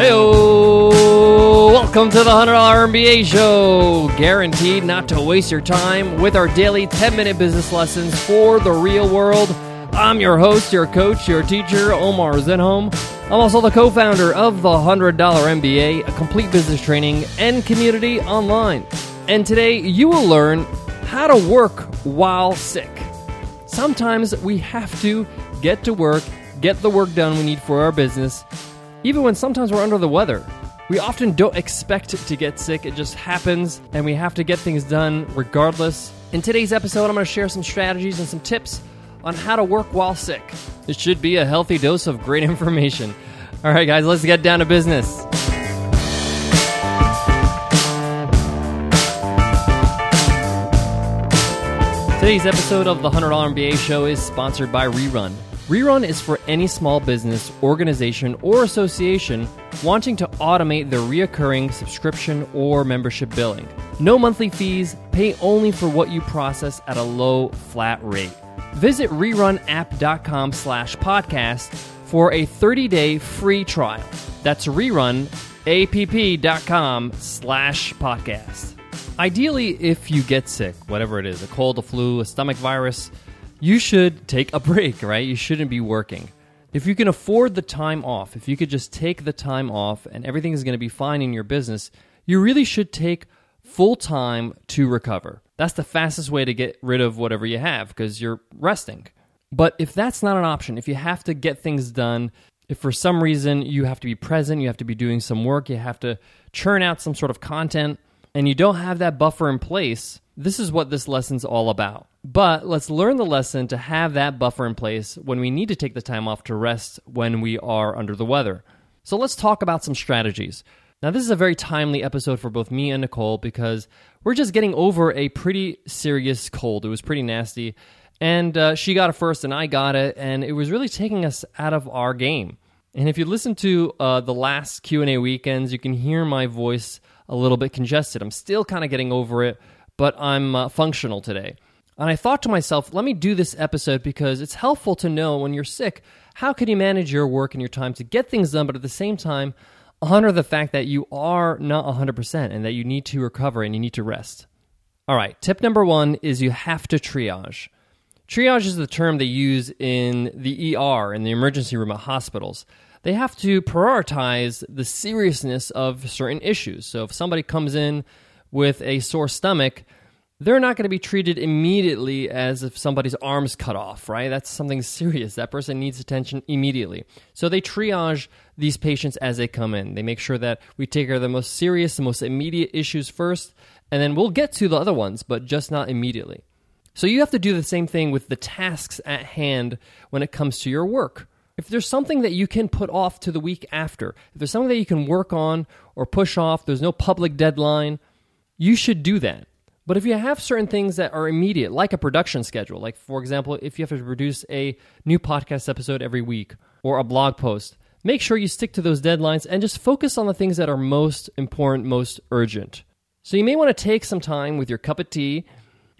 Hey, welcome to the $100 MBA show. Guaranteed not to waste your time with our daily 10 minute business lessons for the real world. I'm your host, your coach, your teacher, Omar Zenhom. I'm also the co founder of the $100 MBA, a complete business training and community online. And today you will learn how to work while sick. Sometimes we have to get to work, get the work done we need for our business, even when sometimes we're under the weather. We often don't expect to get sick, it just happens, and we have to get things done regardless. In today's episode, I'm going to share some strategies and some tips on how to work while sick. It should be a healthy dose of great information. All right, guys, let's get down to business. Today's episode of the $100 MBA show is sponsored by Rerun. Rerun is for any small business, organization, or association wanting to automate their reoccurring subscription or membership billing. No monthly fees, pay only for what you process at a low flat rate. Visit rerunapp.com slash podcast for a 30-day free trial. That's rerunapp.com slash podcast. Ideally, if you get sick, whatever it is, a cold, a flu, a stomach virus, you should take a break, right? You shouldn't be working. If you can afford the time off, if you could just take the time off and everything is going to be fine in your business, you really should take full time to recover. That's the fastest way to get rid of whatever you have because you're resting. But if that's not an option, if you have to get things done, if for some reason you have to be present, you have to be doing some work, you have to churn out some sort of content, and you don't have that buffer in place, this is what this lesson's all about. But let's learn the lesson to have that buffer in place when we need to take the time off to rest when we are under the weather. So let's talk about some strategies. Now, this is a very timely episode for both me and Nicole because we're just getting over a pretty serious cold. It was pretty nasty. And uh, she got it first, and I got it, and it was really taking us out of our game. And if you listen to uh, the last Q and A weekends, you can hear my voice a little bit congested. I'm still kind of getting over it, but I'm uh, functional today. And I thought to myself, let me do this episode because it's helpful to know when you're sick how can you manage your work and your time to get things done, but at the same time honor the fact that you are not 100% and that you need to recover and you need to rest. All right, tip number one is you have to triage. Triage is the term they use in the ER, in the emergency room at hospitals. They have to prioritize the seriousness of certain issues. So if somebody comes in with a sore stomach, they're not going to be treated immediately as if somebody's arms cut off, right? That's something serious. That person needs attention immediately. So they triage these patients as they come in. They make sure that we take care of the most serious, the most immediate issues first, and then we'll get to the other ones, but just not immediately. So you have to do the same thing with the tasks at hand when it comes to your work. If there's something that you can put off to the week after, if there's something that you can work on or push off, there's no public deadline, you should do that. But if you have certain things that are immediate, like a production schedule, like for example, if you have to produce a new podcast episode every week or a blog post, make sure you stick to those deadlines and just focus on the things that are most important, most urgent. So you may want to take some time with your cup of tea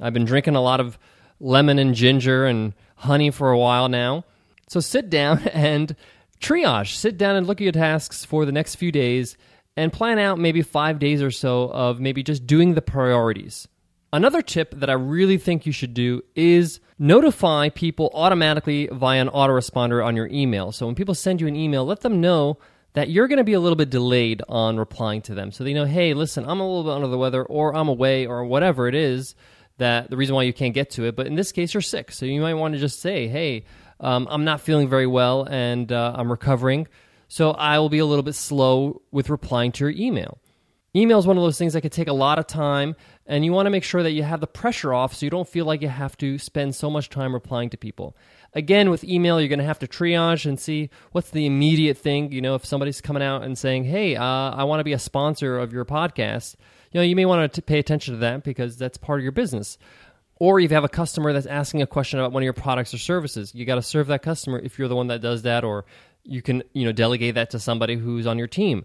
I've been drinking a lot of lemon and ginger and honey for a while now. So sit down and triage. Sit down and look at your tasks for the next few days and plan out maybe five days or so of maybe just doing the priorities. Another tip that I really think you should do is notify people automatically via an autoresponder on your email. So when people send you an email, let them know that you're going to be a little bit delayed on replying to them. So they know, hey, listen, I'm a little bit under the weather, or I'm away, or whatever it is that the reason why you can't get to it. But in this case, you're sick, so you might want to just say, "Hey, um, I'm not feeling very well, and uh, I'm recovering, so I will be a little bit slow with replying to your email." Email is one of those things that could take a lot of time, and you want to make sure that you have the pressure off so you don't feel like you have to spend so much time replying to people. Again, with email, you're going to have to triage and see what's the immediate thing. You know, if somebody's coming out and saying, "Hey, uh, I want to be a sponsor of your podcast," you know, you may want to pay attention to that because that's part of your business. Or if you have a customer that's asking a question about one of your products or services, you got to serve that customer if you're the one that does that, or you can, you know, delegate that to somebody who's on your team.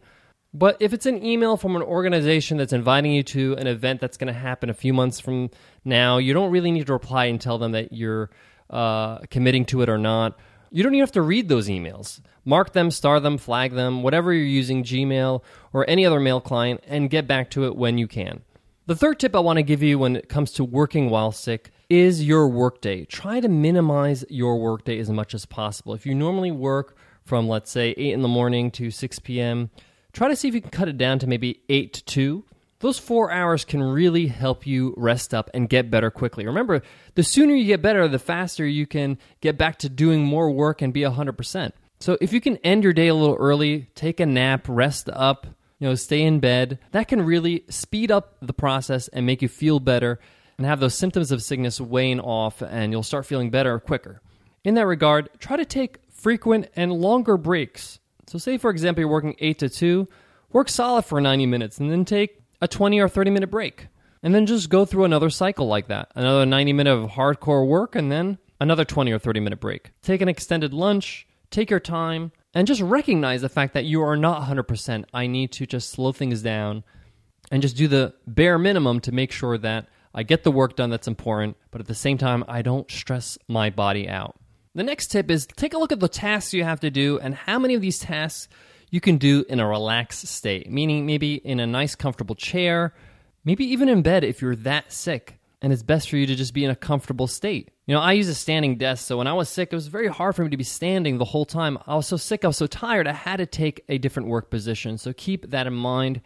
But if it's an email from an organization that's inviting you to an event that's going to happen a few months from now, you don't really need to reply and tell them that you're uh, committing to it or not. You don't even have to read those emails. Mark them, star them, flag them, whatever you're using, Gmail or any other mail client, and get back to it when you can. The third tip I want to give you when it comes to working while sick is your workday. Try to minimize your workday as much as possible. If you normally work from, let's say, 8 in the morning to 6 p.m., try to see if you can cut it down to maybe 8 to 2. Those four hours can really help you rest up and get better quickly. Remember, the sooner you get better, the faster you can get back to doing more work and be 100%. So if you can end your day a little early, take a nap, rest up, you know, stay in bed, that can really speed up the process and make you feel better and have those symptoms of sickness wane off and you'll start feeling better quicker. In that regard, try to take frequent and longer breaks. So say for example you're working 8 to 2, work solid for 90 minutes and then take a 20 or 30 minute break. And then just go through another cycle like that. Another 90 minute of hardcore work and then another 20 or 30 minute break. Take an extended lunch, take your time, and just recognize the fact that you are not 100%. I need to just slow things down and just do the bare minimum to make sure that I get the work done that's important, but at the same time, I don't stress my body out. The next tip is take a look at the tasks you have to do and how many of these tasks you can do in a relaxed state, meaning maybe in a nice, comfortable chair, maybe even in bed if you're that sick and it's best for you to just be in a comfortable state. You know, I use a standing desk, so when I was sick, it was very hard for me to be standing the whole time. I was so sick, I was so tired, I had to take a different work position. So keep that in mind.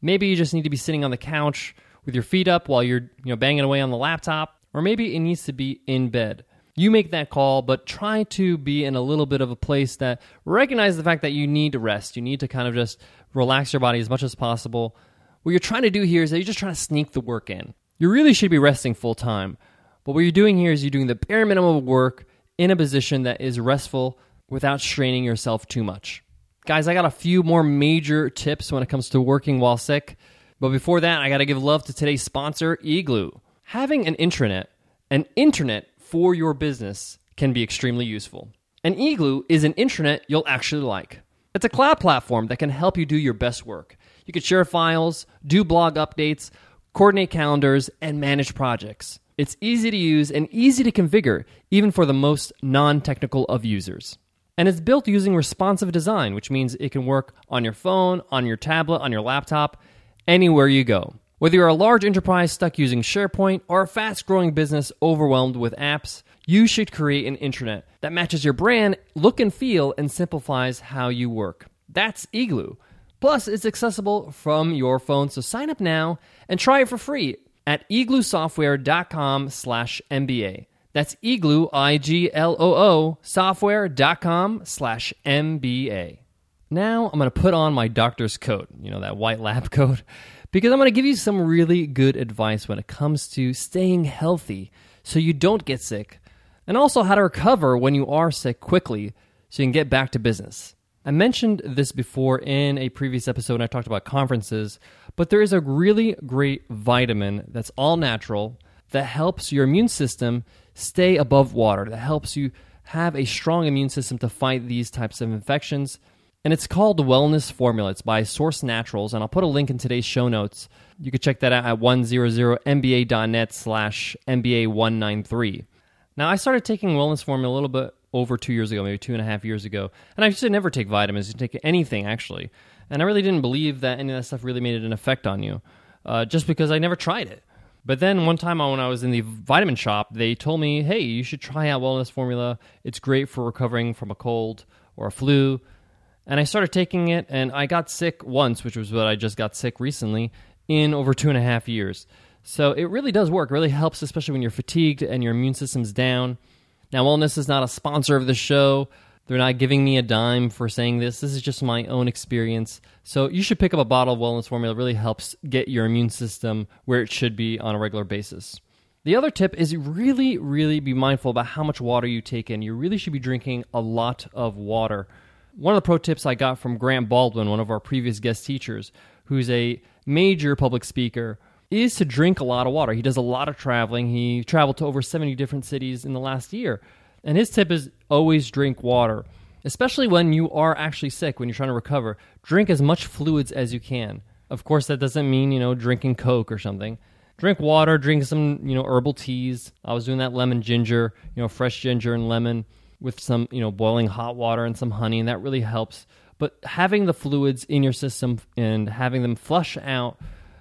Maybe you just need to be sitting on the couch with your feet up while you're, you know, banging away on the laptop, or maybe it needs to be in bed. You make that call, but try to be in a little bit of a place that recognize the fact that you need to rest. You need to kind of just relax your body as much as possible. What you're trying to do here is that you're just trying to sneak the work in. You really should be resting full time. But what you're doing here is you're doing the bare minimum of work in a position that is restful without straining yourself too much. Guys, I got a few more major tips when it comes to working while sick. But before that, I got to give love to today's sponsor, Igloo. Having an intranet, an internet for your business, can be extremely useful. And Igloo is an intranet you'll actually like. It's a cloud platform that can help you do your best work. You can share files, do blog updates, coordinate calendars, and manage projects. It's easy to use and easy to configure, even for the most non technical of users. And it's built using responsive design, which means it can work on your phone, on your tablet, on your laptop, anywhere you go. Whether you're a large enterprise stuck using SharePoint or a fast growing business overwhelmed with apps, you should create an intranet that matches your brand, look and feel, and simplifies how you work. That's Igloo. Plus, it's accessible from your phone, so sign up now and try it for free at igloosoftware.com slash MBA. That's igloo, I-G-L-O-O, software.com slash MBA. Now I'm going to put on my doctor's coat, you know, that white lab coat, because I'm going to give you some really good advice when it comes to staying healthy so you don't get sick, and also how to recover when you are sick quickly so you can get back to business. I mentioned this before in a previous episode when I talked about conferences, but there is a really great vitamin that's all natural that helps your immune system stay above water, that helps you have a strong immune system to fight these types of infections. And it's called Wellness Formula. It's by Source Naturals, and I'll put a link in today's show notes. You can check that out at 100mba.net slash MBA193. Now, I started taking Wellness Formula a little bit over two years ago, maybe two and a half years ago. And I used to never take vitamins, you take anything actually. And I really didn't believe that any of that stuff really made an effect on you, uh, just because I never tried it. But then one time when I was in the vitamin shop, they told me, hey, you should try out Wellness Formula. It's great for recovering from a cold or a flu. And I started taking it, and I got sick once, which was what I just got sick recently, in over two and a half years. So it really does work. Really helps, especially when you're fatigued and your immune system's down. Now, Wellness is not a sponsor of the show. They're not giving me a dime for saying this. This is just my own experience. So you should pick up a bottle of Wellness Formula. It really helps get your immune system where it should be on a regular basis. The other tip is really, really be mindful about how much water you take in. You really should be drinking a lot of water. One of the pro tips I got from Grant Baldwin, one of our previous guest teachers, who's a major public speaker, is to drink a lot of water. He does a lot of traveling. He traveled to over 70 different cities in the last year. And his tip is always drink water, especially when you are actually sick, when you're trying to recover. Drink as much fluids as you can. Of course, that doesn't mean, you know, drinking Coke or something. Drink water, drink some, you know, herbal teas. I was doing that lemon ginger, you know, fresh ginger and lemon. With some, you know, boiling hot water and some honey, and that really helps. But having the fluids in your system and having them flush out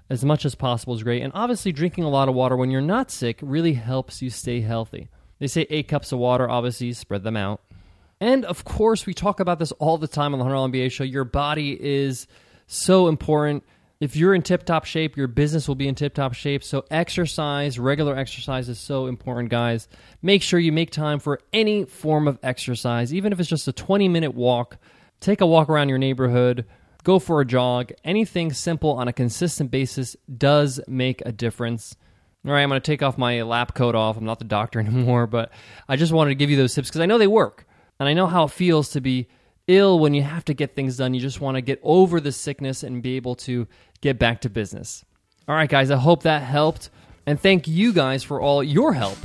as much as possible is great. And obviously, drinking a lot of water when you're not sick really helps you stay healthy. They say eight cups of water, obviously, spread them out. And of course, we talk about this all the time on the $100 MBA show. Your body is so important. If you're in tip top shape, your business will be in tip top shape. So, exercise, regular exercise is so important, guys. Make sure you make time for any form of exercise, even if it's just a 20 minute walk. Take a walk around your neighborhood, go for a jog. Anything simple on a consistent basis does make a difference. All right, I'm going to take off my lab coat off. I'm not the doctor anymore, but I just wanted to give you those tips because I know they work. And I know how it feels to be ill when you have to get things done. You just want to get over the sickness and be able to get back to business. All right, guys, I hope that helped. And thank you guys for all your help,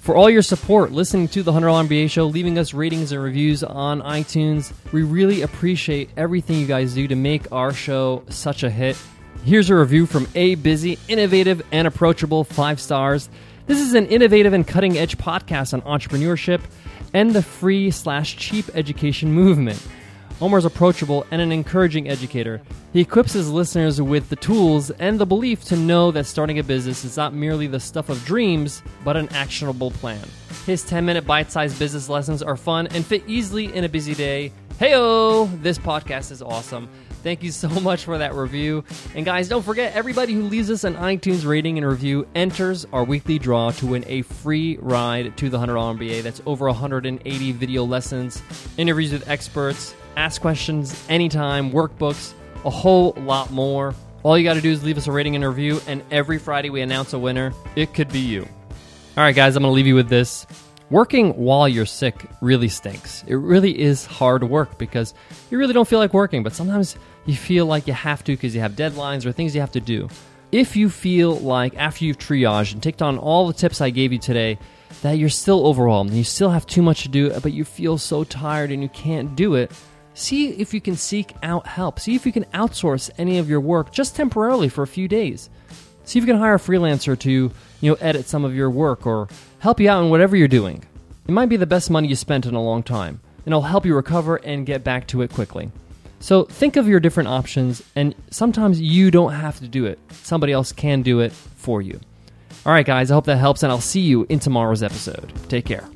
for all your support, listening to the $100 MBA show, leaving us ratings and reviews on iTunes. We really appreciate everything you guys do to make our show such a hit. Here's a review from A Busy, innovative and approachable, five stars. This is an innovative and cutting edge podcast on entrepreneurship and the free slash cheap education movement. Omar's approachable and an encouraging educator. He equips his listeners with the tools and the belief to know that starting a business is not merely the stuff of dreams, but an actionable plan. His 10 minute bite sized business lessons are fun and fit easily in a busy day. Heyo! This podcast is awesome. Thank you so much for that review. And guys, don't forget everybody who leaves us an iTunes rating and review enters our weekly draw to win a free ride to the $100 MBA. That's over 180 video lessons, interviews with experts, ask questions anytime, workbooks, a whole lot more. All you got to do is leave us a rating and review, and every Friday we announce a winner. It could be you. All right, guys, I'm going to leave you with this. Working while you're sick really stinks. It really is hard work because you really don't feel like working, but sometimes you feel like you have to because you have deadlines or things you have to do. If you feel like after you've triaged and ticked on all the tips I gave you today, that you're still overwhelmed and you still have too much to do, but you feel so tired and you can't do it, see if you can seek out help. See if you can outsource any of your work just temporarily for a few days. See if you can hire a freelancer to, you know, edit some of your work or help you out in whatever you're doing. It might be the best money you spent in a long time, and it'll help you recover and get back to it quickly. So think of your different options, and sometimes you don't have to do it. Somebody else can do it for you. All right, guys, I hope that helps, and I'll see you in tomorrow's episode. Take care.